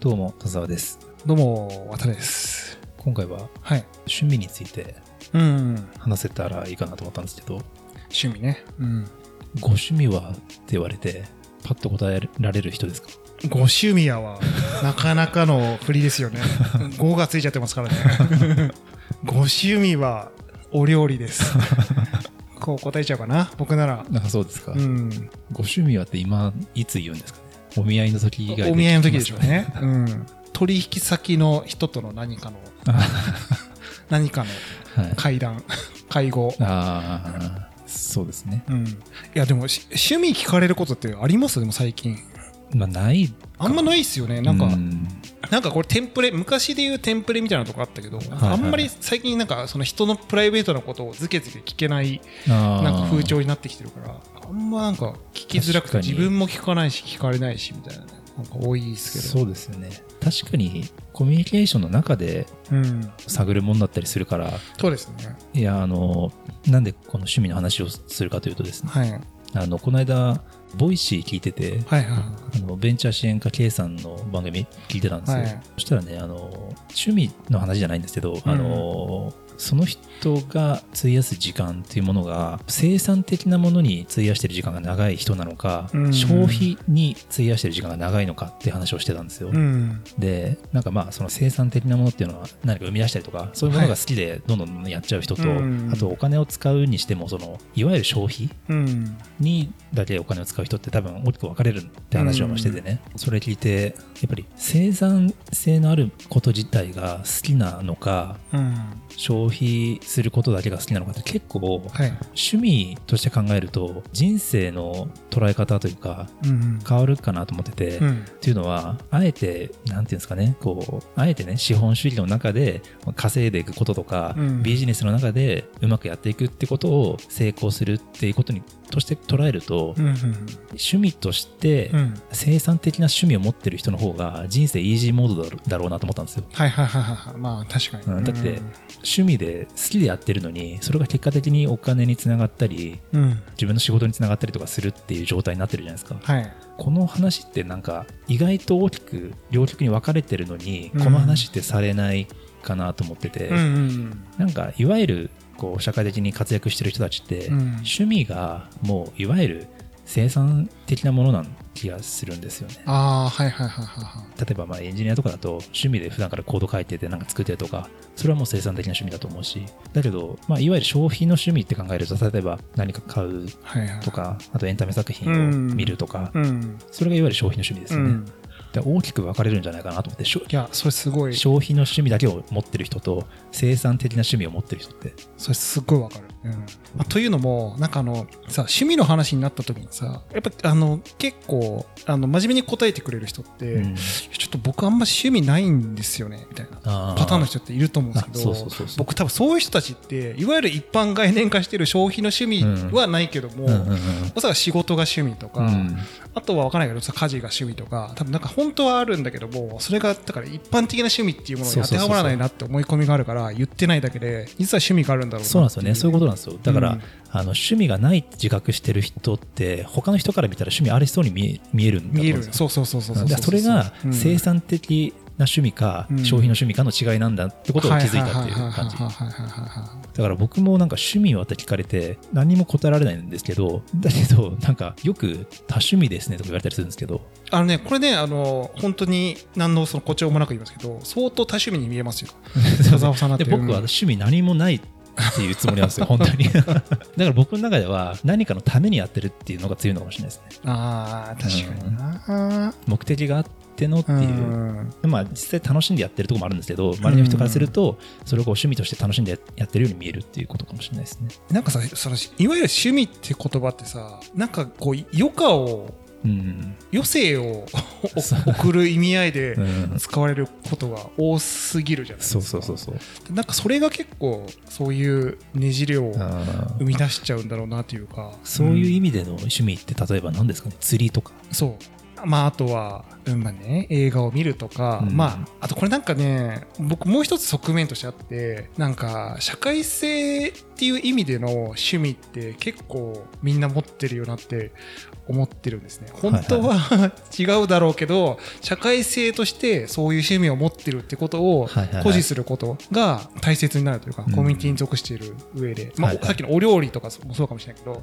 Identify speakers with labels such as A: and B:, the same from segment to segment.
A: どうも、田沢です。
B: どうも、渡です。
A: 今回は
B: はい。
A: 趣味について
B: うん。
A: 話せたらいいかなと思ったんですけど、
B: 趣味ね。うん。
A: ご趣味はって言われて、パッと答えられる人ですか？
B: ご趣味やは、なかなかの振りですよね。5がついちゃってますからね。ご趣味は、お料理です。こう答えちゃうかな、僕なら。
A: なんかそうですか、
B: うん。
A: ご趣味はって今、いつ言うんですかね？お見合いの時以外
B: お見合いの時でしょうね。うん。取引先の人との何かの、何かの
A: ます。はい。
B: 会談、会合。
A: ああ、そうですね。
B: うん。いや、でも、し趣味聞かれることってあります？でも最近。
A: まあ、ないか。
B: あんまないっすよね。なんか、
A: うん。
B: なんかこれテンプレ昔で言うテンプレみたいなとこあったけど、
A: はいはい。
B: あんまり最近なんかその人のプライベートなことをずけずけ聞けないなんか風潮になってきてるからあんまなんか聞きづらくて自分も聞かないし聞かれないしみたいなねなんか多いですけど。
A: そうですよね。確かに、コミュニケーションの中で
B: うん。
A: 探るものだったりするから、
B: そうですね。
A: いや、あの、なんでこの趣味の話をするかというとですね、
B: はいはい
A: あの、この間、 Voicy 聞いてて、
B: はい
A: あのベンチャー支援家 K さんの番組聞いてたんですよ。
B: はい
A: そしたらね、あの、趣味の話じゃないんですけど、
B: うん
A: あの、その人が費やす時間っていうものが、生産的なものに費やしてる時間が長い人なのか、
B: うん。
A: 消費に費やしてる時間が長いのかって話をしてたんですよ。
B: うん。
A: で、なんかまあ、その生産的なものっていうのは何か生み出したりとか、そういうものが好きでどんどんやっちゃう人と、
B: うん。
A: あとお金を使うにしても、その、いわゆる消費
B: うん。
A: にだけお金を使う人って多分大きく分かれるって話をしててね、それ聞いてやっぱり生産性のあること自体が好きなのか
B: うん。
A: 消費することだけが好きなのかって結構
B: はい。
A: 趣味として考えると人生の捉え方というか
B: うん
A: 変わるかなと思ってて、っ
B: うん。
A: ていうのはあえてなんていうんですかねこうあえてね資本主義の中で稼いでいくこととか、
B: うん。
A: ビジネスの中でうまくやっていくってことを成功するっていうことにとして捉えると、
B: うん
A: 趣味として
B: うん
A: 生産的な趣味を持ってる人の方が人生イージーモードだろうなと思ったんですよ。
B: はいはいはいはいまあ確かに。
A: うん。だって趣味で好きでやってるのにそれが結果的にお金につながったり
B: うん。
A: 自分の仕事につながったりとかするっていう状態になってるじゃないですか。
B: はい。
A: この話ってなんか意外と大きく両極に分かれてるのに、
B: うん。
A: この話ってされないかなと思ってて、
B: うんうん。
A: なんかいわゆるこう社会的に活躍してる人たちって、
B: うん。
A: 趣味がもういわゆる生産的なものな気がするんですよね。
B: ああはいはいはいはいはい。
A: 例えばまあエンジニアとかだと趣味で普段からコード書いててなんか作ってるとかそれはもう生産的な趣味だと思うし。だけど、まあ、いわゆる消費の趣味って考えると例えば何か買う
B: はいはい。
A: とかあとエンタメ作品を見るとか、
B: うん。
A: それがいわゆる消費の趣味ですよね、
B: うん。
A: で大きく分かれるんじゃないかなと思って
B: いやそれすごい。
A: 消費の趣味だけを持ってる人と生産的な趣味を持ってる人って。
B: それすっごいわかる、うん。まあ、というのもなんかあのさ趣味の話になった時にさやっぱあの結構あの真面目に答えてくれる人って、
A: うん。
B: ちょっと僕あんま趣味ないんですよねみたいな
A: あ
B: パターンの人っていると思うんですけ
A: あそう
B: ど
A: そうそうそう。
B: 僕多分そういう人たちっていわゆる一般概念化してる消費の趣味はないけども、おそらく仕事が趣味とか、
A: うん
B: あとは分からないけどさ家事が趣味とか多分なんか本当はあるんだけどもそれがだから一般的な趣味っていうものに当てはまらないなって思い込みがあるから言ってないだけで実は趣味があるんだろうな
A: そうなんですよね。そういうことなんですよ。だから、
B: うん。
A: あの趣味がないって自覚してる人って他の人から見たら趣味ありそうに見え見えるんだと思うんですよ。
B: そうそうそうそ
A: れが
B: うん。
A: 生産的な趣味か
B: うん。
A: 消費の趣味かの違いなんだってことを気づいたっていう感じ。だから僕もなんか趣味はって聞かれて何も答えられないんですけどだけどなんかよく多趣味ですねとか言われたりするんですけど。
B: あのねこれねあの本当に何のその誇張もなく言いますけど相当多趣味に見えますよ。
A: で僕は趣味何もないっていうつもりなんですよ 本当に。だから僕の中では何かのためにやってるっていうのが強いのかもしれないですね。
B: ああ確かにな。
A: 目的があってのっていう。
B: うん。
A: まあ実際楽しんでやってるところもあるんですけど周りの人からするとそれをこう趣味として楽しんでやってるように見えるっていうことかもしれないですね。
B: なんかさそのいわゆる趣味って言葉ってさなんかこう余暇を
A: うん。
B: 余生を 送る意味合いで
A: うん。
B: 使われることが多すぎるじゃないです
A: そ
B: か
A: うそうそうそう。
B: なんかそれが結構そういうねじれを生み出しちゃうんだろうなというか。
A: そういう意
B: 味、
A: 味での趣味って例えば何ですかね？釣りとか。
B: そうまああとは、うんまあね、映画を見るとか、
A: うん。
B: まああとこれなんかね僕もう一つ側面としてあってなんか社会性っていう意味での趣味って結構みんな持ってるよなって思ってるんですね。本当は違うだろうけど社会性としてそういう趣味を持ってるってことを
A: はいはいはい。
B: 誇示することが大切になるというか、
A: うん。
B: コミュニティに属している上で、まあ
A: はいはい。
B: さっきのお料理とかもそうかもしれないけど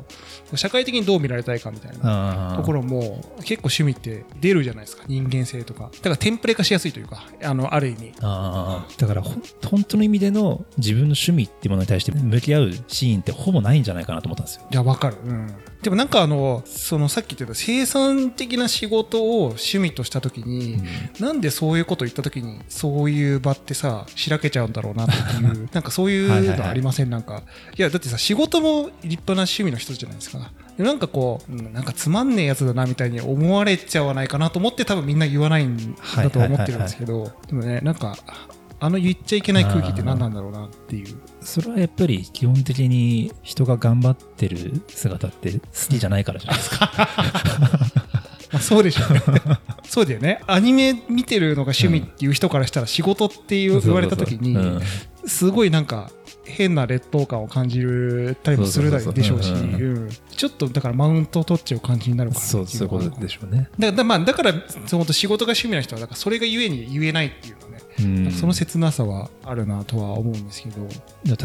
B: 社会的にどう見られたいかみたいなところも結構趣味って出るじゃないですか人間性とか。だからテンプレ化しやすいというかあのある意味。
A: あーだから本当の意味での自分の趣味っていうものに対して向き合うシーンってほぼないんじゃないかなと思ったんですよ。
B: いやわかる、うん、でもなんかあのそのさっき言ってた生産的な仕事を趣味とした時に、なんでそういうこと言った時にそういう場ってさしらけちゃうんだろうなっていう なんかそういうのありません？なんかいやだってさ仕事も立派な趣味の一つじゃないですか。でなんかこう、うんなんかつまんねえやつだなみたいに思われちゃわないかなと思って多分みんな言わないんだとは思ってるんですけどでもねなんかあの言っちゃいけない空気って何なんだろうなっていう。
A: それはやっぱり基本的に人が頑張ってる姿って好きじゃないからじゃないですか。
B: まあ、そうでしょうね。そうだよね。アニメ見てるのが趣味っていう人からしたら仕事っていう言われた時に
A: うん。
B: すごいなんか変な劣等感を感じるたりもするでしょうし。ちょっとだからマウントを取っちゃう感じになるから
A: そうそういうことでしょうね。
B: だからまあだからその仕事が趣味な人はだからそれがゆえに言えないっていうのね、
A: うん
B: その切なさはあるなとは思うんですけど、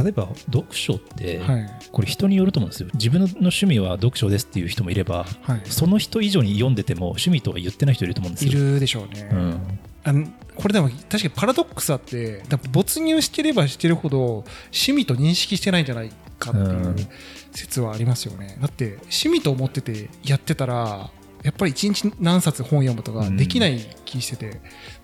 A: 例えば読書って、
B: はい。
A: これ人によると思うんですよ。自分の趣味は読書ですっていう人もいれば、
B: はい。
A: その人以上に読んでても趣味とは言ってない人いると思うんです
B: い
A: よ。
B: るでしょうね、
A: うん。
B: あのこれでも確かにパラドックスあって没入してればしてるほど趣味と認識してないんじゃないかっていううん。説はありますよね、だって趣味と思っててやってたらやっぱり一日何冊本読むとかできない気してて、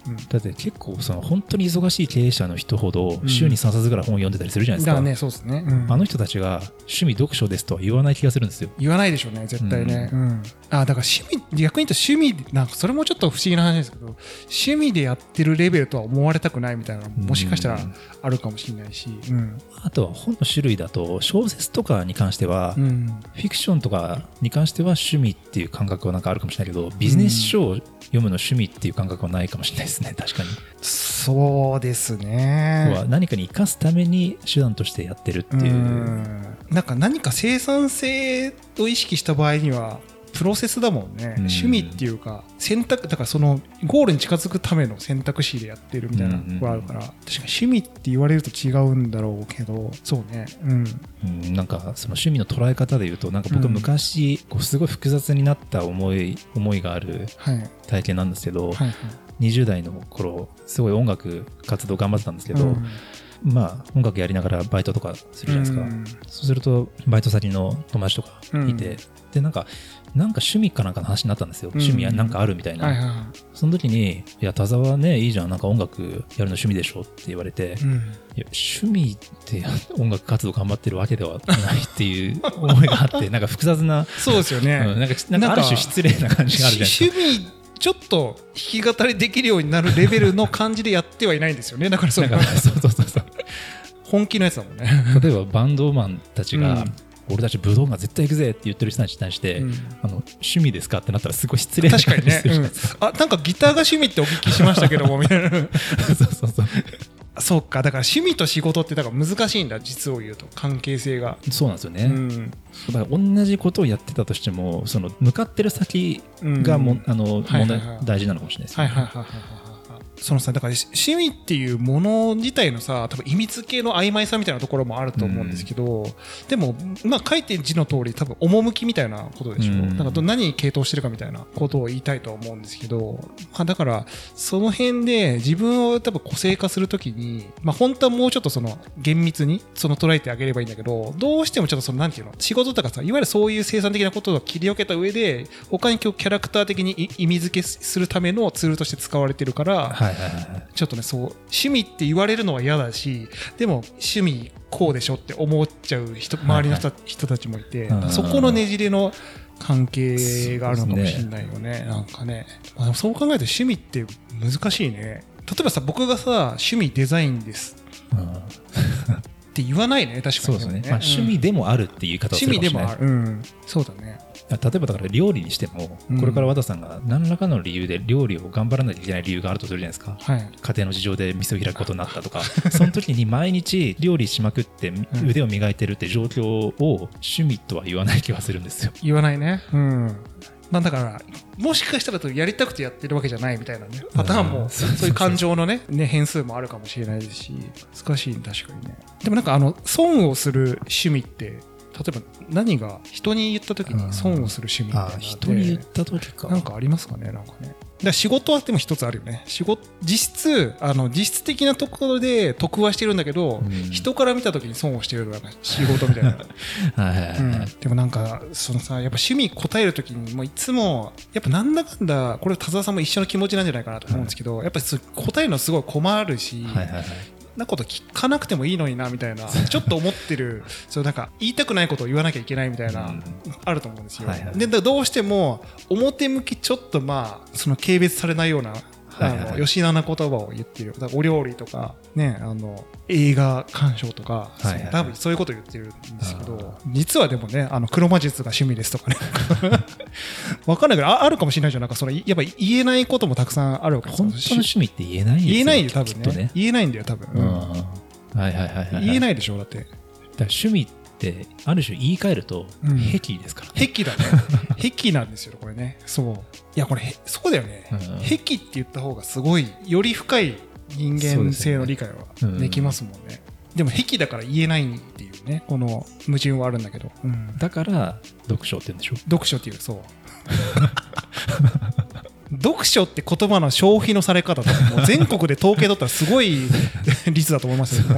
B: うん。
A: だって結構その本当に忙しい経営者の人ほど週に3冊ぐらい本読んでたりするじゃないですか。
B: だからねそうですね、うん。
A: あの人たちが趣味読書ですとは言わない気がするんですよ。
B: 言わないでしょうね絶対ね、うん。あだから趣味逆に言うと趣味なんかそれもちょっと不思議な話ですけど趣味でやってるレベルとは思われたくないみたいなのももしかしたら
A: うん
B: あるかもしれないし、うん。
A: あとは本の種類だと小説とかに関しては、
B: うん。
A: フィクションとかに関しては趣味っていう感覚はなんかあるかもしれないけど、ビジネス書を読むの趣味っていう感覚はないかもしれないですね、確かに。
B: そうです
A: 要は
B: ね。
A: 何かに生かすために手段としてやってるっていう。
B: ん。なんか何か生産性を意識した場合にはプロセスだもんね、
A: うん。
B: 趣味っていうか選択だからそのゴールに近づくための選択肢でやってるみたいなところあるから、確かに趣味って言われると違うんだろうけどそうね。うん。
A: うん。なんかその趣味の捉え方で言うと、なんか僕
B: うん。
A: 昔、こうすごい複雑になった思い、思いがある
B: はい。
A: 体験なんですけど、
B: はいはい
A: 20代の頃、すごい音楽活動頑張ってたんですけど、
B: うん
A: まあ音楽やりながらバイトとかするじゃないですか。
B: うん
A: そうすると、バイト先の友達とかいて、
B: うん
A: で、なんか、なんか趣味かなんかの話になったんですよ。趣味はなんかあるみたいな。その時に、いや、田沢ね、いいじゃん、なんか音楽やるの趣味でしょって言われて、
B: うん
A: いや、趣味って音楽活動頑張ってるわけではないっていう思いがあって、なんか複雑な、
B: そうですよね、
A: うんなんか、なんかある種失礼な感じがあるじゃないですか。
B: 趣味ちょっと弾き語りできるようになるレベルの感じでやってはいないんですよね。だから そ
A: うそうそうそう。
B: 本気のやつだもんね、
A: 例えばバンドマンたちが、
B: うん。
A: 俺たち武道館絶対行くぜって言ってる人たちに対して、
B: うん。
A: あの趣味ですかってなったらすごい失礼な
B: 確かにね。うん。あなんかギターが趣味ってお聞きしましたけどもみたいな。
A: そうそうそう。
B: そうか。だから趣味と仕事ってだから難しいんだ。実を言うと。関係性が、
A: そうなんですよね。
B: うん。
A: だから同じことをやってたとしても、その向かってる先がも、
B: うん。
A: あの、
B: はいはいはい。
A: 問題大事なのかもしれないです、ね。
B: はいはいはいはいそのさだから趣味っていうもの自体のさ多分意味付けの曖昧さみたいなところもあると思うんですけど、でもまあ書いてる字の通り多分趣みたいなことでしょ、
A: うん。
B: なんかど何に傾倒してるかみたいなことを言いたいとは思うんですけど、まあ、だからその辺で自分を多分個性化するときに、まあ、本当はもうちょっとその厳密にその捉えてあげればいいんだけどどうしてもちょっとそのなんていうの仕事とかさいわゆるそういう生産的なことを切り分けた上で他に今日キャラクター的にい意味付けするためのツールとして使われてるから、
A: はいはいはい。
B: ちょっとねそう趣味って言われるのは嫌だしでも趣味こうでしょって思っちゃう人周りの人,、人たちもいて、
A: うん。
B: そこのねじれの関係があるのかもしれないよねなんかね、まあ、そう考えると趣味って難しいね。例えばさ僕がさ趣味デザインです。
A: うん。
B: って言わないね確かに。
A: そうですね。まあ、趣味でもあるっていう言い方をす
B: 趣
A: るかもしれない。
B: 味でもある、うん、そうだね
A: 例えばだから料理にしても、
B: うん。
A: これから和田さんが何らかの理由で料理を頑張らなきゃいけない理由があるとするじゃないですか。
B: はい。
A: 家庭の事情で店を開くことになったとか、その時に毎日料理しまくって腕を磨いてるって状況を趣味とは言わない気がするんですよ。
B: 言わないね。うん。まあだからもしかしたらとやりたくてやってるわけじゃないみたいなね。パターンも
A: うん。そう
B: いう感情のねね変数もあるかもしれないですし難しいね確かにね。でもなんかあの損をする趣味って例えば何が人に言った時に損をする趣味みたいな
A: 人に言った時か。
B: なんかありますかねなんかね。だ仕事はでも一つあるよね。仕事、実質、あの、実質的なところで得はしてるんだけど、
A: うん
B: 人から見た時に損をしてるのが仕事みたいな。
A: はい。
B: でもなんか、そのさ、やっぱ趣味答える時に、もういつも、やっぱなんだかんだ、これ田沢さんも一緒の気持ちなんじゃないかなと思うんですけど、やっぱり答えるのすごい困るし、
A: はいはいはい。
B: なこと聞かなくてもいいのになみたいな ちょっと思ってるそうなんか言いたくないことを言わなきゃいけないみたいな、
A: うん
B: あると思うんですよ。
A: はいはい
B: でどうしても表向きちょっとまあその軽蔑されないようなあ
A: はいはいはい。
B: の吉田な言葉を言ってる。お料理とか、ね、あの映画鑑賞とか、
A: はいはいはい。
B: 多分そういうことを言ってるんですけど
A: あ
B: 実はでもねあの黒魔術が趣味ですとかね。わかんないけどああるかもしれないじゃん。なんかそのやっぱ言えないこともたくさんあるわけですよ。
A: 本当の趣味って言えない
B: 言えないよ多分ね。
A: ね。
B: 言えないんだよ多分、
A: うん。
B: うん。
A: はいはいはいはい。
B: 言えないでしょだって。
A: だ趣味って、ある種言い換えると
B: うん、
A: 癖ですからね。
B: 癖だね。癖なんですよこれね。そう。いやこれへそうだよね、
A: うん。
B: 癖って言った方がすごいより深い人間性の理解は
A: で
B: きますもんね。でも癖だから言えないっていうねこの矛盾はあるんだけど、うん。
A: だから、読書って言うんでしょ？
B: 読書っていうそう 読書って言葉の消費のされ方とかもう全国で統計取ったらすごい率だと思いますけ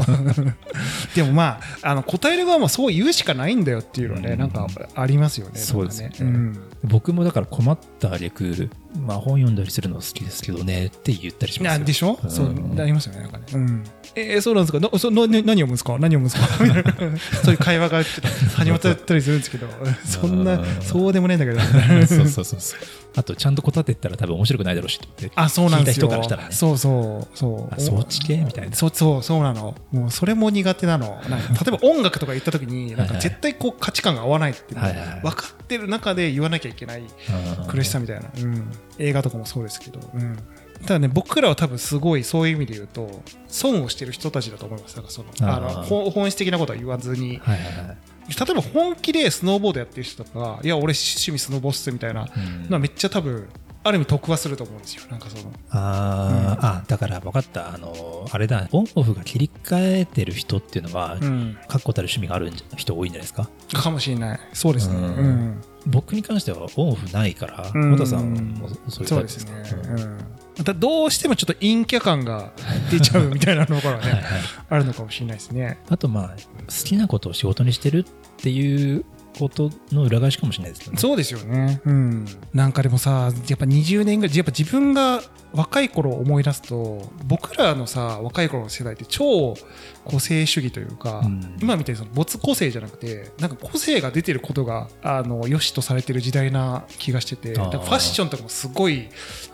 B: でも。まああの答える側もそう言うしかないんだよっていうのはね、
A: うん。
B: なんかありますよね
A: そうですよね。
B: うん。
A: 僕もだから困った挙句、まあ本読んだりするの好きですけどねって言ったりしますよ。
B: あでしょ、
A: うん。
B: そうなりますよねなんかね、うん、えーそうなんですか？なそのね何読むんですか？何読むんですかみたいなそういう会話が始まったりするんですけど。そんな
A: うん
B: そうでもねえんだけど。
A: そうそうそうそう。あと、ちゃんと答えてったら多分面白くないだろうしって。
B: あそうなんですよ。
A: 聞いた人からしたらね。
B: そうそうそう。
A: あそっち系みたいな。
B: そうそうそうなの。もうそれも苦手なの。例えば音楽とか言った時になんか絶対こう価値観が合わないってい分かってる中で言わなきゃいけない苦しさみたいな、うん、映画とかもそうですけど、うん、ただね僕らは多分すごいそういう意味で言うと損をしてる人たちだと思います。だからその
A: あ
B: のほ本質的なことは言わずに。
A: はいはいはい。
B: 例えば本気でスノーボードやってる人とかいや俺趣味スノボっすみたいな
A: うん。
B: のはめっちゃ多分ある意味得はすると思うんですよ。なんかその。
A: あー、あ、だから分かった。あの、あれだ、オンオフが切り替えてる人っていうのは、
B: うん。
A: 確固たる趣味がある人多いんじゃないですか？
B: かもしれない。そうですね。
A: うん。
B: うん
A: 僕に関してはオンオフないから、
B: うん。
A: 和田さんもそういうタイプ
B: そうですね。またどうしてもちょっと陰キャ感が出ちゃうみたいなのが
A: はい
B: ね
A: はい。
B: あるのかもしれないですね。
A: あとまあ、好きなことを仕事にしてるっていうことの裏返しかもしれないですけどね。
B: そうですよね。うん。なんかでもさ、やっぱ20年ぐらい、やっぱ自分が若い頃を思い出すと、僕らのさ、若い頃の世代って超個性主義というか、
A: うん
B: 今みたいにその没個性じゃなくて、なんか個性が出てることが、あの、良しとされてる時代な気がしてて、ファッションとかもすごい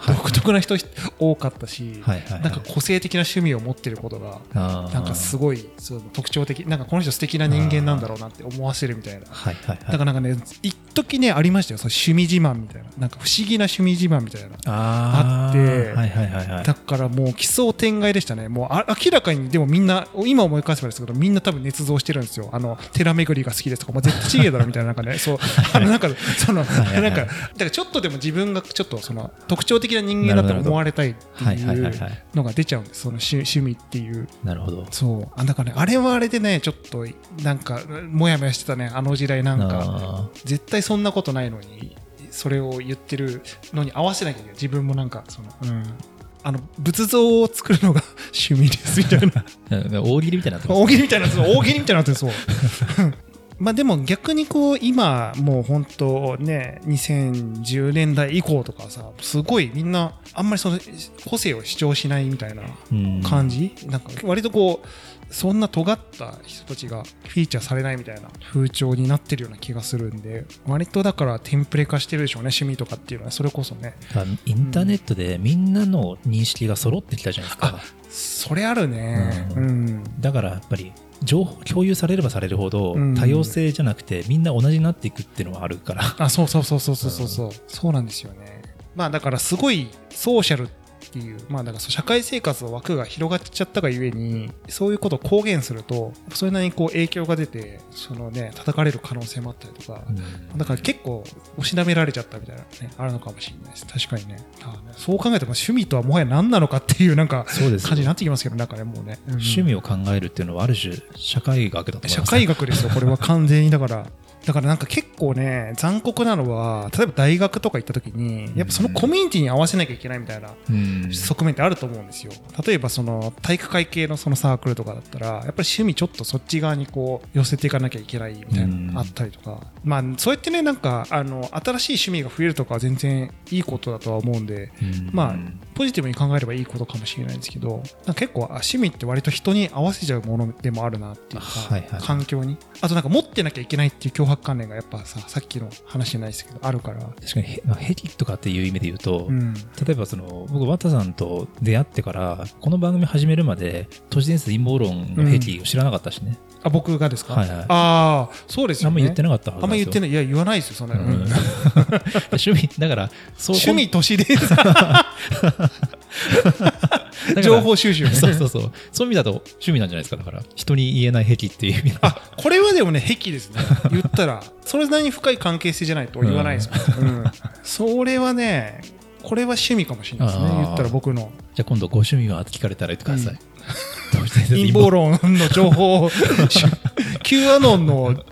B: 独特な人多かったし、
A: はいはいはい。
B: なんか個性的な趣味を持ってることが、なんかすごいその特徴的、なんかこの人素敵な人間なんだろうなって思わせるみたいな。
A: はいはいはい。
B: だからなんかね、一時ね、ありましたよ、その趣味自慢みたいな、なんか不思議な趣味自慢みたいな。
A: あー
B: あって
A: はいはいはいはい。
B: だからもう奇想天外でしたね、もうあ明らかにでもみんな、今思い返せばですけど、みんな多分捏造してるんですよ、あの寺巡りが好きですとか、もう絶対ちげえだろみたいな、なんかね、そう、あのなんか、その、
A: はいはい
B: なんか、だからちょっとでも自分がちょっとその特徴的な人間だと思われたいって
A: はい
B: う。のが出ちゃうんです、その趣趣味っていう。
A: なるほど。
B: そうあだからねあれはあれでねちょっとなんかもやもやしてたねあの時代なんか
A: あ
B: 絶対そんなことないのにそれを言ってるのに合わせなきゃいけない。自分もなんかその、うん、あの仏像を作るのが 趣味ですみたいな。
A: ー大喜利みたいにな
B: 大喜利みたいな大喜利みたいになってるそう。まあでも逆にこう今もう本当ね2010年代以降とかさすごいみんなあんまりその個性を主張しないみたいな
A: うん。
B: 感じ、なんか割とこうそんな尖った人たちがフィーチャーされないみたいな風潮になってるような気がするんで割とだからテンプレ化してるでしょうね趣味とかっていうのはそれこそね。
A: あインターネットでみんなの認識が揃ってきたじゃないですか。
B: それあるね。う、
A: うん。だからやっぱり情報共有されればされるほど
B: うん。
A: 多様性じゃなくてみんな同じになっていくっていうのはあるから、
B: あそうそうそうそうそうそうそう、そうなんですよね。まあだからすごいソーシャルっていう。まあだから社会生活の枠が広がっちゃったがゆえにそういうことを公言するとそれなりにこう影響が出てそのね叩かれる可能性もあったりとか、だから結構押しなめられちゃったみたいなねあるのかもしれないです。確かにね。そう考えても趣味とはもはや何なのかっていうなんか感じになってきますけどなんかねもうね、うん。
A: 趣味を考えるっていうのはある種社会学だと思い
B: 社
A: ます
B: 会学ですよ、これは完全に。だから、だからなんか結構ね、残酷なのは、例えば大学とか行った時に、やっぱそのコミュニティに合わせなきゃいけないみたいな
A: うん。
B: 側面ってあると思うんですよ。例えばその体育会系のそのサークルとかだったら、やっぱり趣味ちょっとそっち側にこう寄せていかなきゃいけないみたいなのがあったりとか、まあそうやってね、なんかあの新しい趣味が増えるとかは全然いいことだとは思うんで、
A: うん。
B: まあポジティブに考えればいいことかもしれないんですけど結構あ趣味って割と人に合わせちゃうものでもあるなっていうか、環境に。あとなんか持ってなきゃいけないっていう脅迫観念がやっぱささっきの話じゃないですけどあるから、
A: 確かにへ、まあ、とかっていう意味で言うと、
B: うん、
A: 例えばその僕ワタさんと出会ってからこの番組始めるまで都市伝説陰謀論の壁を知らなかったしね、
B: あ僕がですか、
A: はいはい。
B: ああそうですよね。
A: あんま言ってなかった
B: あんま言って
A: ない
B: ない。いや言わないですよそんなの、
A: うん。
B: うん。
A: 趣味だからそう
B: 趣味都市伝説 情報収集。ね
A: そうそうそう。そういう意味だと趣味なんじゃないですかだから。人に言えない癖っていう意味の
B: あこれはでもね癖ですね。言ったら。それなりに深い関係性じゃないと言わないですよ、うん。それはねこれは趣味かもしれないですね。言ったら僕の。
A: じゃあ今度ご趣味は聞かれたら言ってください、都市伝説
B: 陰謀論の情報を。Q アノンの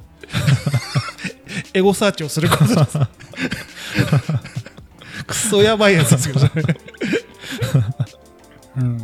B: エゴサーチをすることです。クソやばいやつですけどそれうん。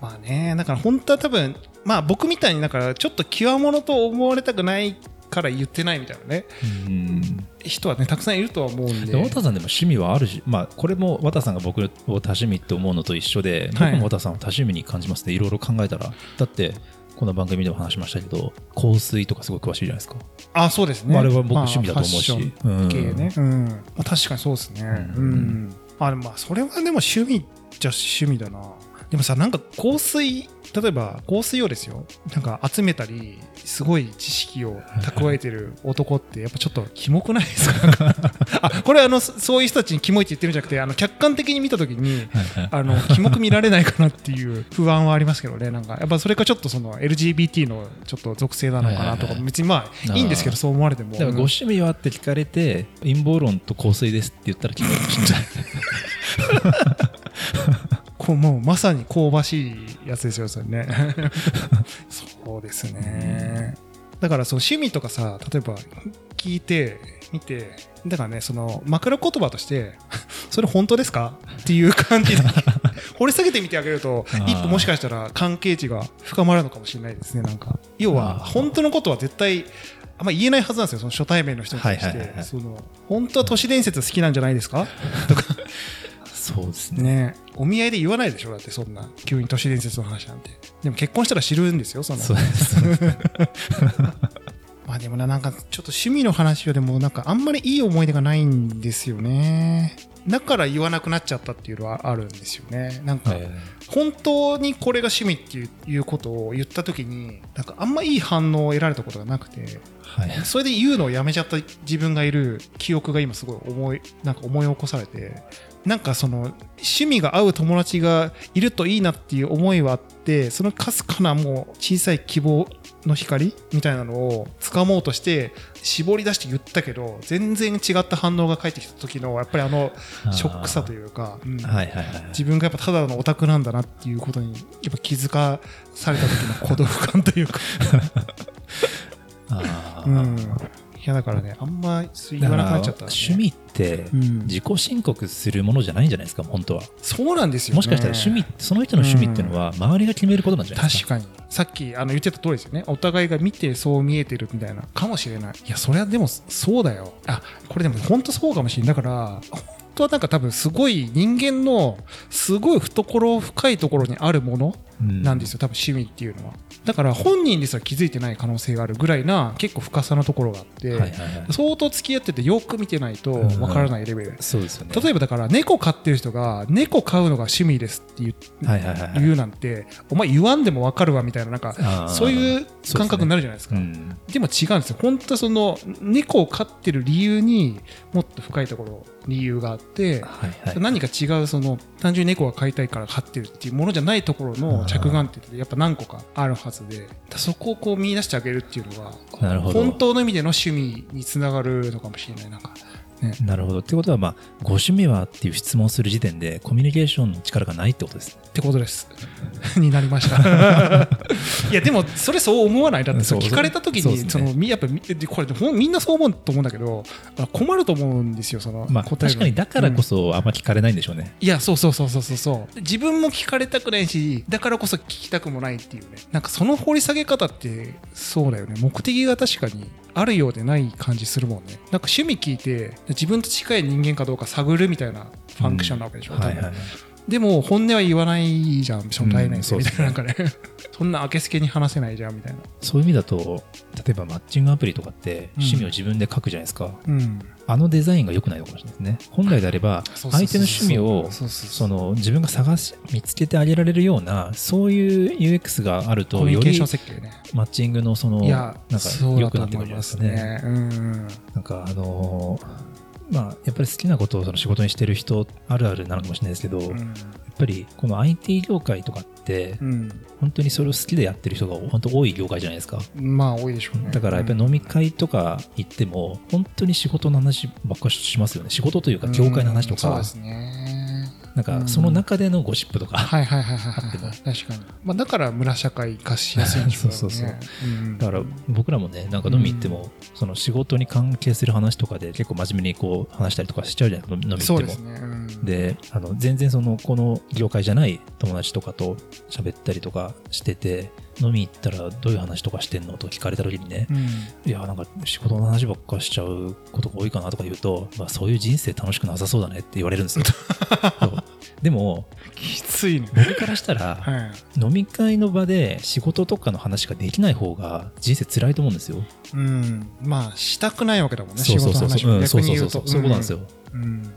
B: まあねだから本当は多分まあ僕みたいにだからちょっと極物と思われたくないから言ってないみたいなね。
A: うん。
B: 人はねたくさんいるとは思うんで。
A: で渡さんでも趣味はあるし、まあ、これも渡さんが僕を多趣味って思うのと一緒で、
B: はい。
A: 僕も渡さんを多趣味に感じますね。いろいろ考えたら。だってこの番組でも話しましたけど香水とかすごい詳しいじゃないですか、
B: あそうですね。
A: あれは僕
B: まあ
A: 趣味だと思うし、
B: うん。まあ、確かにそうですね。う
A: うん。
B: ん、あまあそれはでも趣味じゃ趣味だな。でもさなんか香水例えば香水をですよなんか集めたりすごい知識を蓄えてる男ってやっぱちょっとキモくないですか？あこれあのそそういう人たちにキモいって言ってるんじゃなくてあの客観的に見た時にあのキモく見られないかなっていう 不安はありますけどねなんか。やっぱそれかちょっとその LGBT のちょっと属性なのかなとか別にまあいいんですけどそう思われても。
A: ご趣味はって聞かれて陰謀論と香水ですって言ったら聞こえるかもしれない？
B: こうもうまさに香ばしいやつですよそれね。そうですね。だからそう趣味とかさ例えば聞いて見てだからねその枕言葉として それ本当ですか？っていう感じで 掘り下げてみてあげると一歩もしかしたら関係値が深まるのかもしれないですねなんか。要は本当のことは絶対あんま言えないはずなんですよその初対面の人に対してその本当は都市伝説好きなんじゃないですか
A: そうですね。
B: ね。お見合いで言わないでしょ？だってそんな急に都市伝説の話なんて。でも結婚したら知るんですよその
A: そうです
B: まあでもななんかちょっと趣味の話はでもなんかあんまりいい思い出がないんですよね。だから言わなくなっちゃったっていうのはあるんですよね。なんか
A: はい。
B: 本当にこれが趣味っていういうことを言った時になんかあんまいい反応を得られたことがなくて
A: はい。
B: それで言うのをやめちゃった自分がいる記憶が今すごい思いなんか思い起こされてなんかその趣味が合う友達がいるといいなっていう思いはあってそのかすかなもう小さい希望の光みたいなのを掴もうとして絞り出して言ったけど全然違った反応が返ってきた時のやっぱりあのショックさというか、うん。
A: はいはいはい
B: 自分がやっぱただのオタクなんだなっていうことにやっぱ気づかされた時の孤独感というか。うん、いやだからねあんま言わなくなっちゃった、ね、
A: 趣味って
B: うん。
A: 自己申告するものじゃないんじゃないですか本当は。
B: そうなんですよ、ね、
A: もしかしたら趣味その人の趣味っていうのは周りが決めることなんじゃないですか？
B: 確かに。さっきあの言ってた通りですよね。お互いが見てそう見えてるみたいな。かもしれない。いやそれはでもそうだよ。あこれでも本当そうかもしれないだから本当はなんか多分すごい人間のすごい懐深いところにあるものなんですよ、多分趣味っていうのは。だから本人ですら気づいてない可能性があるぐらいな結構深さのところがあって、相当付き合っててよく見てないとわからないレベル。
A: そうですよね。
B: 例えばだから猫飼ってる人が猫飼うのが趣味ですって言う,、
A: はいはいはいはい。
B: 言うなんてお前言わんでもわかるわみたいななんかそういう感覚になるじゃないですか。
A: うん
B: でも違うんですよ。本当その猫を飼ってる理由にもっと深いところ理由があって、
A: はいはい。
B: 何か違うその単純に猫が飼いたいから飼ってるっていうものじゃないところの着眼点ってやっぱ何個かあるはずでそこをこう見出してあげるっていうのが本当の意味での趣味につながるのかもしれない。なんかね。
A: なるほど。ってことはまあご趣味はっていう質問をする時点でコミュニケーションの力がないってことですね。
B: ってことです。になりました いやでもそれそう思わない？だって
A: そう。
B: 聞かれた時にそのみやっぱみこれほんみんなそう思うと思うんだけどあ困ると思うんですよその
A: まあ
B: 答えが
A: 確かにだからこ
B: うん。
A: そあんま聞かれないんでしょうね、
B: いやそうそうそうそう。そう。そう自分も聞かれたくないしだからこそ聞きたくもないっていうね。なんかその掘り下げ方ってそうだよね。目的が確かにあるようでない感じするもんね。なんか趣味聞いて自分と近い人間かどうか探るみたいなファンクションなわけでしょ、多分
A: はいはい
B: でも本音は言わないじゃん初対面
A: うん
B: でみたいななんかね。そんな明けすけに話せないじゃんみたいな。
A: そういう意味だと例えばマッチングアプリとかって
B: うん
A: 趣味を自分で書くじゃないですか、
B: うん。
A: あのデザインが良くないのかもしれないですね。本来であれば相手の趣味を
B: そ
A: の自分が探し見つけてあげられるようなそういう UX があるとよりマッチングのそのなんか良くなってくる
B: と思います
A: じゃないですかね
B: ねうん。
A: なんかあのーまあやっぱり好きなことをその仕事にしてる人あるあるなのかもしれないですけど、やっ
B: うん
A: ぱりこの IT 業界とかって
B: うん。
A: 本当にそれを好きでやってる人が本当多い業界じゃないですか。
B: まあ多いでしょうね。
A: だからやっぱり飲み会とか行っても本当に仕事の話ばっかりしますよね。仕事というか業界の話とか。
B: うんそうですね
A: なんかその中でのゴシップとか
B: はいはいはいはい
A: あっても
B: はい確かに。まあだから村社会化しやすいんでしょうね。
A: そうそうそう
B: う。ん
A: だから僕らもねなんか飲み行ってもその仕事に関係する話とかで結構真面目にこう話したりとかしちゃうじゃない飲み行っても。
B: そうですね。うん。
A: であの全然そのこの業界じゃない友達とかと喋ったりとかしてて飲み行ったらどういう話とかしてんのと聞かれた時にね。
B: うん。
A: いやなんか仕事の話ばっかしちゃうことが多いかなとか言うと、まあ、そういう人生楽しくなさそうだねって言われるんですよ。そう。でも
B: きついね。
A: 僕からしたら
B: はい。
A: 飲み会の場で仕事とかの話ができない方が人生辛いと思うんですよ。
B: うん。まあしたくないわけだもんね仕
A: そうそうそうそう、うん、そうそう
B: 逆に言うと。
A: そうそういうことなんですよ、
B: うん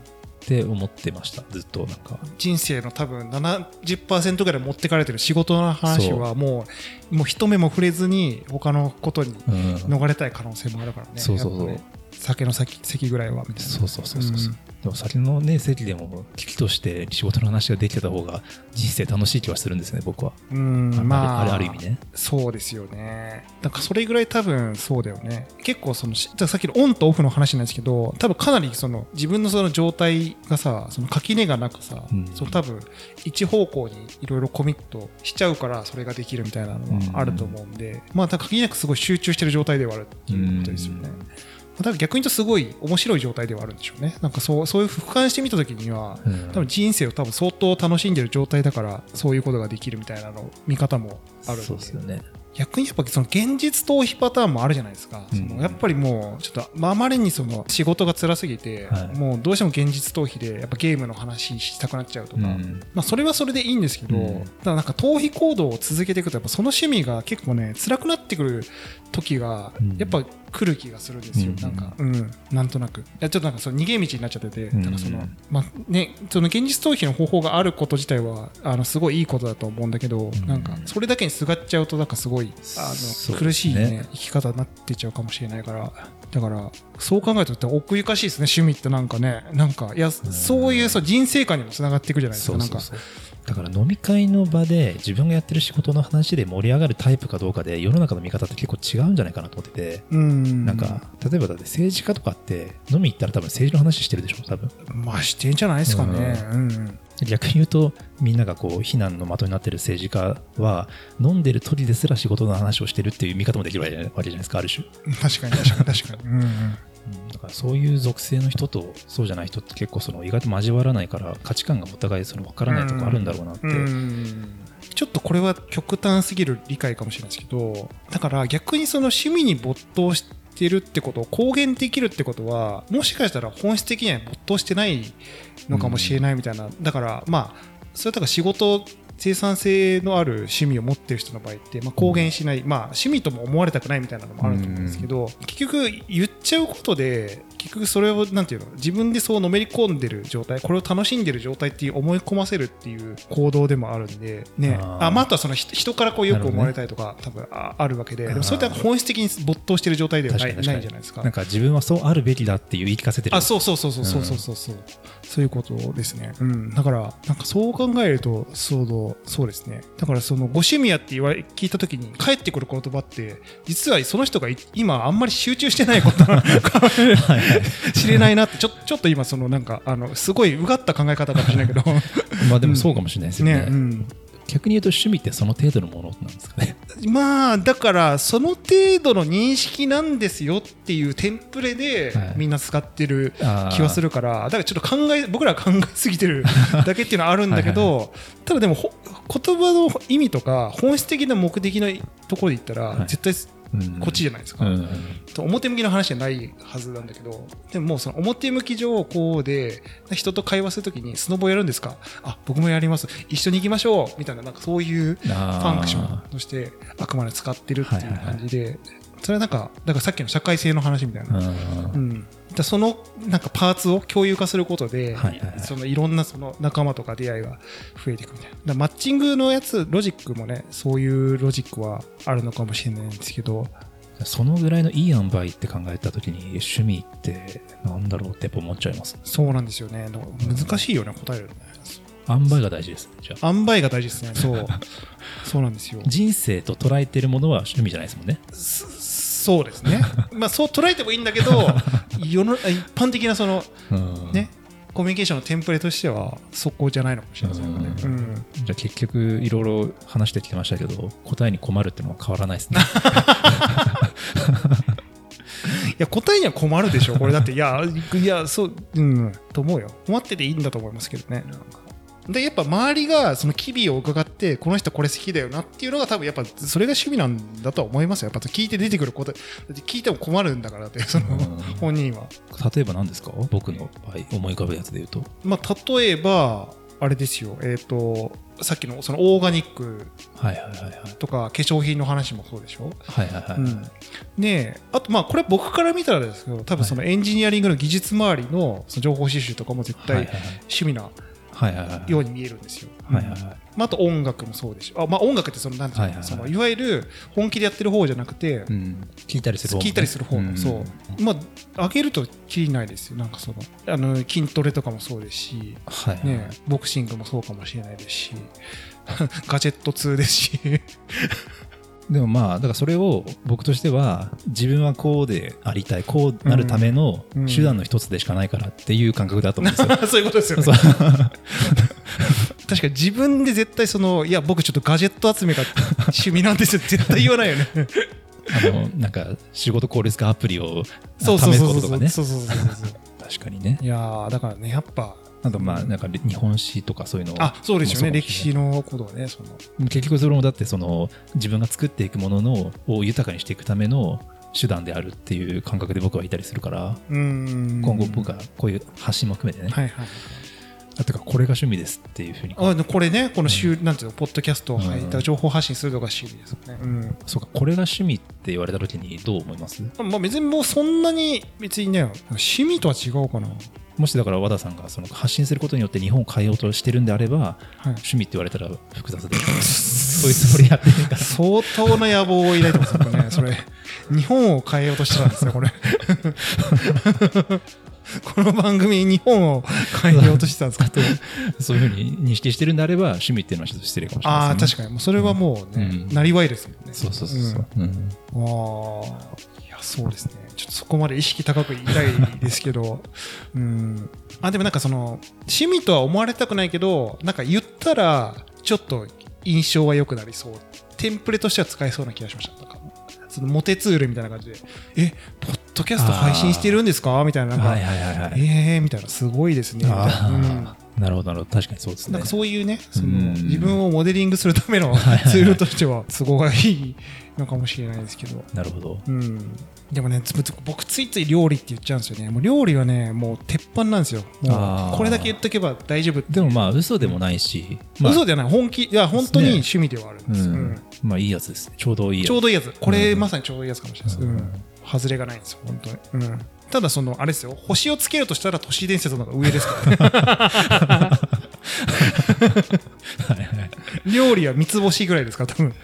A: って思ってましたずっとなんか。
B: 人生の多分70%ぐらい持ってかれてる仕事の話はもうもう一目も触れずに他のことに
A: うん。
B: 逃れたい可能性もあるからね。
A: そうそうそう。
B: やっぱね酒の席席ぐらいはみたいな。
A: そうそうそうそうそう、でも先のね席でも危機として仕事の話ができてた方が人生楽しい気はするんですね僕は、
B: うん
A: あ
B: まあ
A: あるある意味ね。
B: そうですよね。だからそれぐらい多分そうだよね。結構そのしじゃあさっきのオンとオフの話なんですけど多分かなりその自分のその状態がさその垣根がなくさ、
A: うん。
B: その多分一方向にいろいろコミットしちゃうからそれができるみたいなのはあると思うんで、まあ多分垣根なくすごい集中してる状態ではあるっていうことですよね、
A: うん
B: まあ多分逆に言うとすごい面白い状態ではあるんでしょうね。なんかそうそういう俯瞰してみた時には
A: うん。
B: 多分人生を多分相当楽しんでる状態だからそういうことができるみたいなの見方もあるんで。
A: そうですよね。
B: 逆にやっぱその現実逃避パターンもあるじゃないですか、
A: うん。
B: そのやっぱりもうちょっと、まあ、あまりにその仕事が辛すぎて、
A: はい。
B: もうどうしても現実逃避でやっぱゲームの話したくなっちゃうとか、
A: うん。
B: まあ、それはそれでいいんですけど、
A: うん。
B: ただなんか逃避行動を続けていくとやっぱその趣味が結構ね辛くなってくる時が
A: うん。
B: やっぱ来る気がするんですよ、
A: うん。
B: なんかうん。なんとなく。いやちょっとなんかその逃げ道になっちゃってて、
A: うん。
B: かそのまあねその現実逃避の方法があること自体はあのすごいいいことだと思うんだけど、
A: ん。
B: なんかそれだけにすがっちゃうとなんかすごいあの、苦しいね生き方になってっちゃうかもしれないから。だからそう考えると奥ゆかしいですね趣味ってなんかね。なんかいやそういうそう人生観にもつながっていくじゃないですか。なんか
A: だから飲み会の場で自分がやってる仕事の話で盛り上がるタイプかどうかで世の中の見方って結構違うんじゃないかなと思ってて、
B: うん。
A: なんか例えばだって政治家とかって飲み行ったら多分政治の話してるでしょ多分。
B: まあしてんじゃないですかね。うん。
A: 逆に言うとみんながこう非難の的になってる政治家は飲んでる時ですら仕事の話をしてるっていう見方もできるわけじゃないわけじゃないですかある種、
B: 確かに確かに確かに。うんうん
A: だからそういう属性の人とそうじゃない人って結構その意外と交わらないから価値観がお互いその分からないとこあるんだろうなって、
B: うんちょっとこれは極端すぎる理解かもしれないですけどだから逆にその趣味に没頭してるってことを公言できるってことはもしかしたら本質的には没頭してないのかもしれないみたいな、だからまあそれだから仕事生産性のある趣味を持ってる人の場合って、まあ、公言しない、まあ、趣味とも思われたくないみたいなのもあると思うんですけど、結局言っちゃうことで結局それをなんていうの自分でそうのめり込んでる状態これを楽しんでる状態って思い込ませるっていう行動でもあるんで、ね。
A: あ
B: まあ、あとはその人からこうよく思われたりとか、ね、多分あるわけででそれって本質的に没頭してる状態ではないじゃないですか。
A: なんか自分はそうあるべきだっていう言い聞かせてる。
B: あそうそうそうそうそうそうそう、うん。そういうことですね、うん、だからなんかそう考えるとそうそうですね。だからそのご趣味やって言われ聞いた時に返ってくる言葉って実はその人がい今あんまり集中してないことなのかもしれないなってちょちょっと今そのなんかあのすごいうがった考え方かもしれないけど。
A: まあでもそうかもしれないですよね。
B: ね、うん、
A: 逆に言うと趣味ってその程度のものなんですかね？
B: まあだからその程度の認識なんですよっていうテンプレで
A: はい。
B: みんな使ってる気はするからだからちょっと考え僕らは考えすぎてる だけっていうのはあるんだけどただでもほ言葉の意味とか本質的な目的のところで言ったら、
A: はい。
B: 絶対
A: うん
B: こっちじゃないですか、表向きの話じゃないはずなんだけどでももうその表向き上こうで人と会話するときにスノボやるんですか？あ僕もやります。一緒に行きましょう。みたいななんかそういうフ
A: あ
B: ァンクションとしてあくまで使ってるっていう感じで、それはなんかだからさっきの社会性の話みたいな、
A: うん。
B: うん、だそのなんかパーツを共有化することで、
A: はいはいはい。
B: そのいろんなその仲間とか出会いが増えていくみたいな。マッチングのやつロジックもねそういうロジックはあるのかもしれないんですけど。
A: そのぐらいのいい塩梅って考えた時に趣味ってなんだろうってやっぱ思っちゃいます。
B: そうなんですよね。難しいよね答えるのね。
A: 塩梅が大事です。ねじゃあ。
B: 塩梅が大事ですね。そう。そうなんですよ。
A: 人生と捉えてるものは趣味じゃないですもんね
B: そうですね まあそう捉えてもいいんだけど 世の一般的なその
A: うん
B: ねコミュニケーションのテンプレとしてはそこじゃないのかもしれないですよね。
A: う
B: うん
A: じゃあ結局いろいろ話してきてましたけど答えに困るっていうのは変わらないですね
B: いや答えには困るでしょ、これだって、いや、いや、そう、うん、と思うよ。困ってていいんだと思いますけどね。なんかで、やっぱ周りがその機微を伺って、この人これ好きだよなっていうのが多分やっぱそれが趣味なんだとは思いますよ。やっぱ聞いて出てくる答え、だって聞いても困るんだからって、その
A: うん。
B: 本人は。
A: 例えば何ですか？僕の場合思い浮かぶやつで言うと。
B: まあ、例えば、あれですよ、えっ、と、さっきのそのオーガニックとか化粧品の話もそうでしょ？
A: はいはいはい、
B: うん、であとまあこれ僕から見たらですけど多分そのエンジニアリングの技術周りのその情報収集とかも絶対趣味なように見えるんですよ。
A: はいはいはい。
B: まあ、あと音楽もそうでしょ。あ、まあ、音楽ってそのなんていうの、
A: はいはいはい。
B: そのいわゆる本気でやってる方じゃなくて、
A: うん、聞いたりする方もね。
B: 聞いたりする方の、
A: ん。
B: そう。まあ上げるときりないですよ。なんかそのあの筋トレとかもそうですし、
A: はいはい、
B: ね、ボクシングもそうかもしれないですし ガジェット2ですし
A: でもまあだからそれを僕としては自分はこうでありたいこうなるための
B: うん。
A: 手段の一つでしかないからっていう感覚だと思うんですよ。
B: そういうことですよね。
A: そう。
B: 確かに自分で絶対そのいや僕ちょっとガジェット集めが趣味なんですよ。絶対言わないよね。
A: あのなんか仕事効率化アプリを
B: そう
A: 試す
B: そうそう。そう
A: こととかね。
B: そうそうそうそう。
A: 確かにね。
B: いやーだからねやっぱ
A: あとまあなんか日本史とかそういうの
B: あそうですよね。
A: も
B: 歴史のことはねその。
A: 結局それもだってその自分が作っていくもののを豊かにしていくための手段であるっていう感覚で僕はいたりするから今後僕はこういう発信も含めてね、
B: はいはい
A: だってかこれが趣味ですっていうふうに。
B: あでこれねこの週、なんていうのポッドキャストを入った
A: うん。
B: 情報発信するのが趣味ですよね、うん。
A: そうかこれが趣味って言われた時にどう思います
B: まあ別にもうそんなに別にね趣味とは違うかな
A: もしだから和田さんがその発信することによって日本を変えようとしてるんであれば
B: はい。
A: 趣味って言われたら複雑で。そういうつもりやってるから。
B: 相当な野望を抱いてますよねそれ。日本を変えようとしてたんですねこれ。この番組日本を変えようとしてたんですか
A: そういうふうに認識してるんであれば趣味っていうのはちょっと失礼かもしれ
B: ああ
A: ないですね。
B: 確かに。もうそれはもうね、
A: うん。
B: なりわいですもんね。
A: そうそうそうそう、うん。
B: うんああいやそうですねちょっとそこまで意識高く言いたいですけど。うん。あでもなんかその趣味とは思われたくないけどなんか言ったらちょっと印象は良くなりそう。テンプレとしては使えそうな気がしました。そのモテツールみたいな感じで。えポッドキャスト配信してるんですか？みたいな。なんか、
A: はいはいはいはい。
B: えーみたいな。すごいですね。みたいな、
A: なるほど、なるほど。確かにそうですね。
B: なんかそういうね、その
A: うん。
B: 自分をモデリングするためのツールとしては都合がいいのかもしれないですけど。
A: なるほど。
B: うん、でもねつつ僕ついつい料理って言っちゃうんですよね。もう料理はねもう鉄板なんですよ。もうこれだけ言っとけば大丈夫
A: でもまあ、嘘でもないし、まあ、
B: 嘘じゃない。本気いや本当に趣味ではあるん
A: う
B: です、うん。
A: ん。まあ、いいやつですね。ちょうどいいやつ。
B: ちょうどいいやつ。これ
A: うん。
B: まさにちょうどいいやつかもしれないです、
A: う
B: うん。ん外れがないんですよ本当に、うん、ただそのあれですよ。星をつけるとしたら都市伝説の方が上ですから。料理は三つ星ぐらいですから多分。都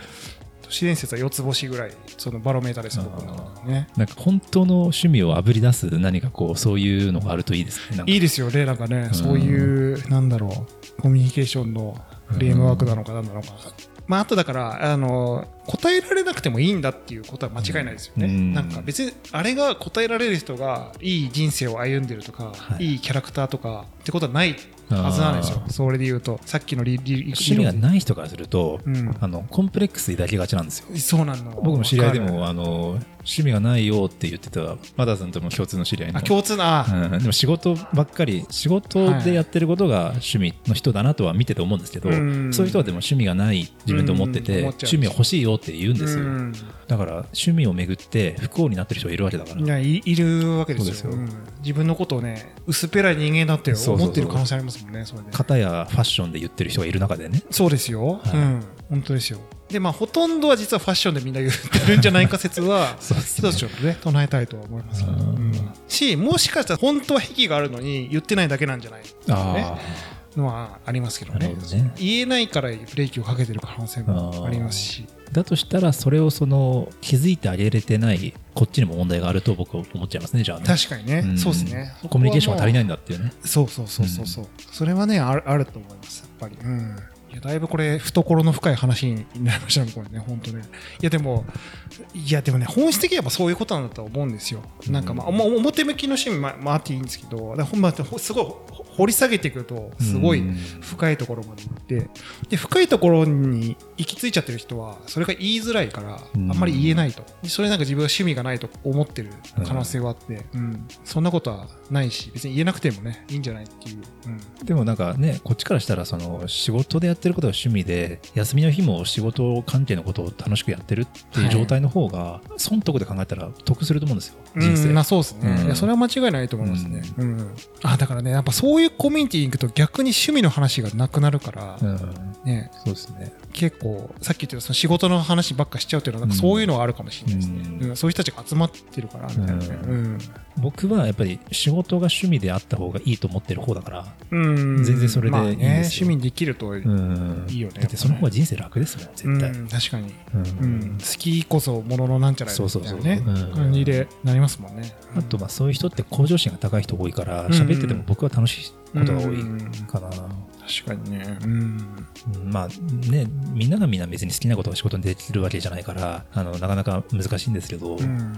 B: 市伝説は四つ星ぐらいそのバロメーターです僕の中でね
A: なんか本当の趣味をあぶり出す何かこう、そういうのがあるといいですね。
B: いいですよねなんかね、
A: ん。
B: そういうなんだろうコミュニケーションのフレームワークなのかなんなのか、まあ、あとだからあの答えられなくてもいいんだっていうことは間違いないですよね、
A: うん。
B: なんか別にあれが答えられる人がいい人生を歩んでるとか、
A: はい。
B: い、いキャラクターとかってことはないはずなんですよ。
A: あ
B: それで言うとさっきのリリリ
A: 趣味がない人からすると、
B: うん。
A: あのコンプレックス抱きがちなんですよ。
B: そうなの。
A: 僕も知り合いでもあの趣味がないよって言ってたマダーさんとも共通の知り合いの。
B: あ共通な、あ。
A: うん、でも仕事ばっかり仕事でやってることが趣味の人だなとは見てて思うんですけど、
B: うん。
A: そういう人はでも趣味がない自分で思ってて、趣味は欲しいよって言うんですよ、
B: うん。
A: だから趣味をめぐって不幸になってる人がいるわけだから。
B: いやいいるわけですよ。
A: そう
B: ん。自分のことをね薄っぺらい人間だって思ってる可能性ありますもんねそれで。
A: 片やファッションで言ってる人がいる中でね。
B: そうですよ、
A: はい。
B: うん。本当ですよでまあほとんどは実はファッションでみんな言ってるんじゃないか説は
A: そうですね。
B: 一つちょっとね。唱えたいとは思います
A: うん。
B: うん。しもしかしたら本当は癖があるのに言ってないだけなんじゃない
A: あ
B: のはありますけどね。
A: ね。
B: 言えないからブレーキをかけてる可能性もありますし。
A: だとしたらそれをその気づいてあげれてないこっちにも問題があると僕は思っちゃいますねじゃあね。
B: 確かにね、
A: ん。
B: そうですね。
A: コミュニケーションが足りない
B: い
A: んだっていうね。
B: そうそうそうそうそう、それはねあるあると思いますやっぱり。うんいやだいぶこれ懐の深い話になりましたねこれね本当ね。いやでもいやでもね本質的にはやっぱそういうことなんだと思うんですよ。なんかまあ、まあ表向きの趣味ままああっていいんですけどだほんますごい掘り下げていくとすごい
A: うん。
B: 深いところまで行ってで深いところに行き着いちゃってる人はそれが言いづらいからあ
A: うん。
B: んまり言えないと。でそれなんか自分は趣味がないと思ってる可能性はあって、うん。そんなことはないし別に言えなくてもねいいんじゃないっていう、うん、
A: でもなんかねこっちからしたらその仕事でやってることが趣味で休みの日も仕事関係のことを楽しくやってるっていう状態の方が、損得で考えたら得すると思うんですよ人生、
B: うん、まあそうですね、
A: うん。
B: いやそれは間違いないと思いますね、うん。あだからねやっぱそうういうコミュニティに行くと逆に趣味の話がなくなるから、
A: うん。
B: ね。
A: そうですね。
B: 結構さっき言ったその仕事の話ばっかしちゃうっていうのはなんかそういうのはあるかもしれないですね、
A: うん。
B: うん。そういう人たちが集まってるからみたいな。ねうん。
A: 僕はやっぱり仕事が趣味であった方がいいと思ってる方だから
B: うん。
A: 全然それで
B: まあね
A: いいんですよ。
B: 趣味にできると、
A: うん。
B: いいよね。
A: だってその方が人生楽ですもん絶対、
B: うん。確かに、
A: う
B: うん。ん、好きこそもののなんちゃらみたいなね
A: そうそうそうう。ん。
B: 感じでなりますもんね。
A: あとまあそういう人って向上心が高い人多いから
B: ん。
A: 喋ってても僕は楽しいことが多いかな、
B: 確かにね。うん。
A: うんまあねみんながみんな別に好きなことが仕事にできるわけじゃないからあのなかなか難しいんですけど、
B: うん。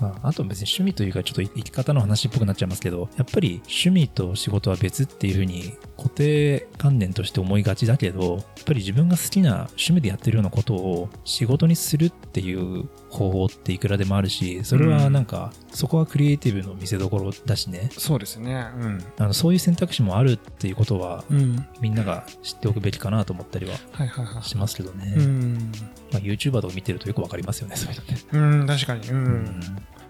A: まあ、あと別に趣味というかちょっと生き方の話っぽくなっちゃいますけどやっぱり趣味と仕事は別っていうふうに固定観念として思いがちだけどやっぱり自分が好きな趣味でやってるようなことを仕事にするっていう方法っていくらでもあるしそれはなんか、そこはクリエイティブの見せどころだしね。
B: そうですね。うん。
A: あのそういう選択肢もあるっていうことは
B: うん。
A: みんなが知っておくべきかなと思ったりは
B: はいはいはい
A: しますけどね、
B: うん。
A: まあ、YouTuber とか見てるとよくわかりますよねそういうのね、
B: うん確かに。うん、
A: うん。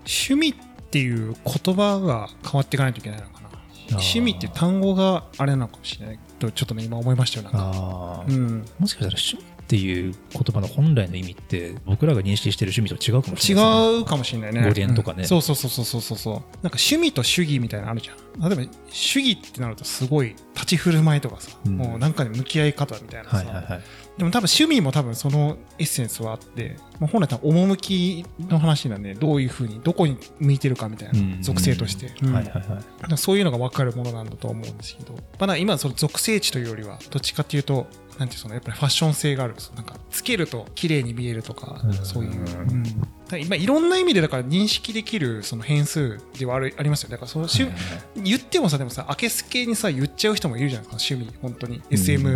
B: 趣味っていう言葉が変わっていかないといけないのかな。
A: ー。
B: 趣味っていう単語があれなのかもしれないとちょっとね今思いましたよなんか。うん。
A: もしかしたら趣味っていう言葉の本来の意味って僕らが認識してる趣味と違うかもし
B: 違
A: れない。ね、
B: うかもしれないね。
A: 語源とかね。
B: うん。そうそうそうそうそうそう。なんか趣味と主義みたいなのあるじゃん。例えば主義ってなるとすごい立ち振る舞いとかさ、
A: うん。
B: もうなんかに向き合い方みたいなさ、
A: はいはいはい。
B: でも多分趣味も多分そのエッセンスはあって、まあ、本来多分趣の話なんでどういうふうにどこに向いてるかみたい
A: うん。
B: な属性として、そういうのが分かるものなんだと思うんですけど、まあ、今その属性値というよりはどっちかっていうとなんていうそのやっぱりファッション性がある。なんかつけると綺麗に見えるとか、
A: うん。
B: そういう、うん、だから今いろんな意味でだから認識できるその変数ではあるありますよ。だからその趣
A: はい
B: 言ってもさでもさ明けすけにさ言っちゃう人もいるじゃないですか趣味。本当に SM、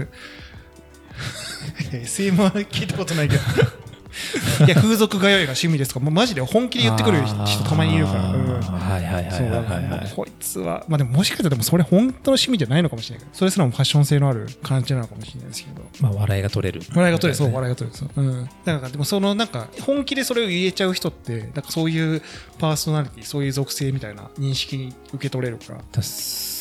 B: いや SM は聞いたことないけどいや風俗通いが趣味ですとか？もうマジで本気で言ってくる人たまにいるから、うん
A: はいはいはい
B: そう
A: はいはい
B: こいつは、まあでももしかしたらでもそれ本当の趣味じゃないのかもしれないけど、それすらもファッション性のある感じなのかもしれないですけど。
A: まあ、笑いが取れる。
B: 笑いが取れる、そう、
A: ね
B: 笑いが取れる、そう。うん。だから、でもそのなんか、本気でそれを言えちゃう人って、なんかそういうパーソナリティ、そういう属性みたいな認識に受け取れるから。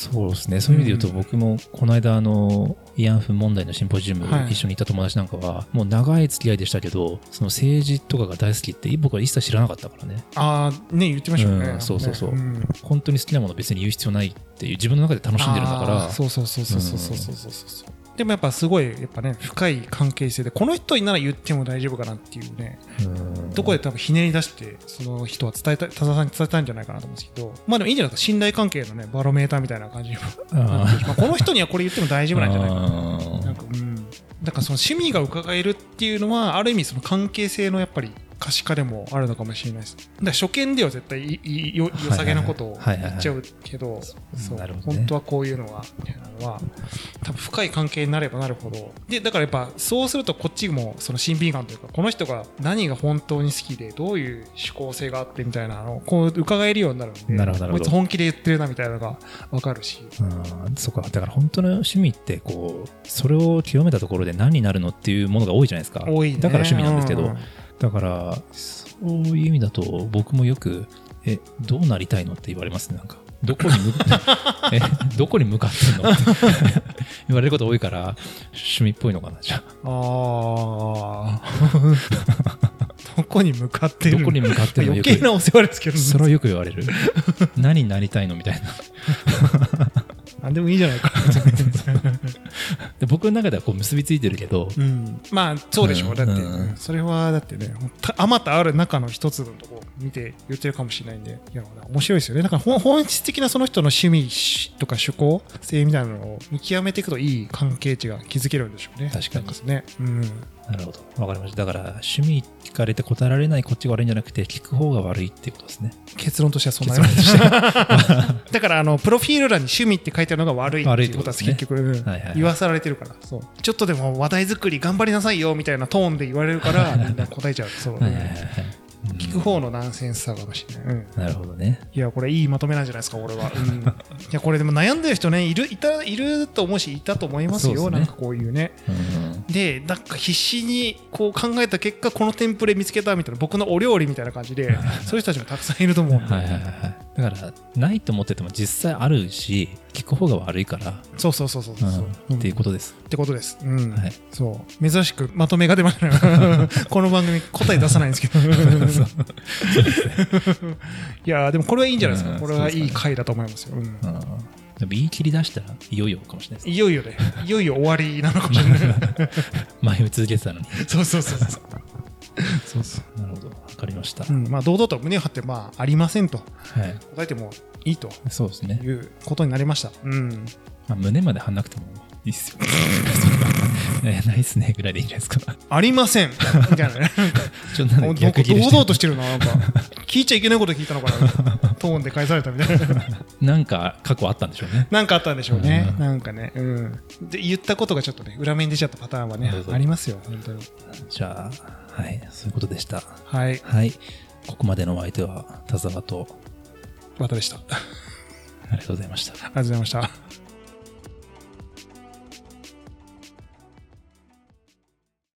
A: だそうですね。そういう意味で言うと、僕もこの間、あの、慰安婦問題のシンポジウム
B: はい
A: 一緒に行った友達なんかは、もう長い付き合いでしたけど、その政治とかが大好きって、僕は一切知らなかったからね。
B: ああ、ね、言ってましたよね。
A: うんそうそうそう
B: ねん
A: 本当に好きなもの別に言う必要ないっていう、自分の中で楽しんでるんだから、
B: そうそうそうそうそうそうそうそうそう。でもやっぱすごい、やっぱね、深い関係性で、この人になら言っても大丈夫かなっていうね、
A: うん
B: どこで多分ひねり出して、その人は伝えたい、田沢さんに伝えたいんじゃないかなと思うんですけど、まあでもいいんじゃないですか、信頼関係のね、バロメーターみたいな感じにまあこの人にはこれ言っても大丈夫なんじゃないかな。なんか、うん。だからその趣味が伺えるっていうのは、ある意味その関係性のやっぱり可視化でもあるのかもしれないです。だ初見では絶対いよ良さげなことを言っちゃうけど、本当はこういうのは、みたいなのは、多分深い関係になればなるほど。で、だからやっぱそうするとこっちもその親近感というか、この人が何が本当に好きで、どういう思考性があってみたいなのをこう伺えるようになるんで、
A: なるほど
B: こいつ本気で言ってるなみたいなのがわかるし。
A: うんそっか。だから本当の趣味って、こう、それを極めたところで何になるのっていうものが多いじゃないですか。
B: 多いね。
A: だから趣味なんですけど、
B: うん
A: だから、そういう意味だと、僕もよく、え、どうなりたいのって言われますね、なんか。どこに向 え、どこに向かってんのって 言われること多いから、趣味っぽいのかな、じゃあ。
B: ああ。どこに向かってる
A: どこに向かってるの
B: 余計なお世話ですけど、
A: それはよく言われる。何になりたいの？みたいな。
B: なんでもいいじゃないか。
A: で僕の中ではこう結びついてるけど、
B: うん、まあ、そうでしょう。
A: うん。
B: だって
A: うん、
B: それはだってね、たあまたある中の一つのとこを見て言ってるかもしれないんで、いや、面白いですよね。だから本本質的なその人の趣味とか趣向性みたいなのを見極めていくといい関係値が築けるんでしょうね。
A: 確かに
B: なんね。うん。
A: なるほど。わかりました。だから、趣味聞かれて答えられないこっちが悪いんじゃなくて、聞く方が悪いっていうことですね。
B: 結論としてはそんな
A: 結論と
B: だから、あの、プロフィール欄に趣味って書いてあるのが悪いっていうことは結局、言わされてるから、そう。ちょっとでも話題作り頑張りなさいよみたいなトーンで言われるから、みんな答えちゃう。そう。
A: はいはいはいはい。
B: 聞く方のナンセンスさかもしれない。うん。
A: なるほどね。
B: いや、これいいまとめなんじゃないですか、俺は。うん。いや、これでも悩んでる人ね、いる、いた、いると思うし、いたと思いますよ。
A: ね
B: なんかこういうね。
A: うん
B: で、なんか必死にこう考えた結果、このテンプレ見つけたみたいな、僕のお料理みたいな感じで、そういう人たちもたくさんいると思うんで。
A: はいはいはいはい。だから、ないと思ってても実際あるし、聞く方が悪いから、
B: そうそうそうそうそう、
A: うっていうことです。
B: ってことです。うん。
A: はい
B: そう。珍しくまとめが出ましたね。この番組答え出さないんですけど。いやーでもこれはいいんじゃないですか。
A: うん
B: これはいい回だと思いますよ。うん
A: うんでも言い切り出したらいよいよかもしれないです。
B: いよいよね。いよいよ終わりなのかもしれない。
A: 前を続けてたのに。
B: そうそうそうそう。そうそう。
A: なるほど。わかりました。
B: うん、まあ堂々と胸を張って、まあありませんと
A: はい。
B: 答えてもいいと
A: そうですね。
B: いうことになりました。うん。
A: まあ、胸まで張んなくてもいいっすよ。えないっすねぐらいでいいんじゃないですか。
B: ありませんみたいなね。
A: ちょっとなん
B: か堂々としてるな、なんか。聞いちゃいけないこと聞いたのかな。トーンで返されたみたいな。
A: なんか過去あったんでしょうね。
B: なんかあったんでしょうね。
A: うん
B: なんかね。うん。で、言ったことがちょっとね、裏面に出ちゃったパターンはねありますよ、本当に。
A: じゃあ、はい。そういうことでした。
B: はい。
A: はい。ここまでのお相手は田沢と、
B: またでした。あり
A: ありがとうございました。
B: がとうございました。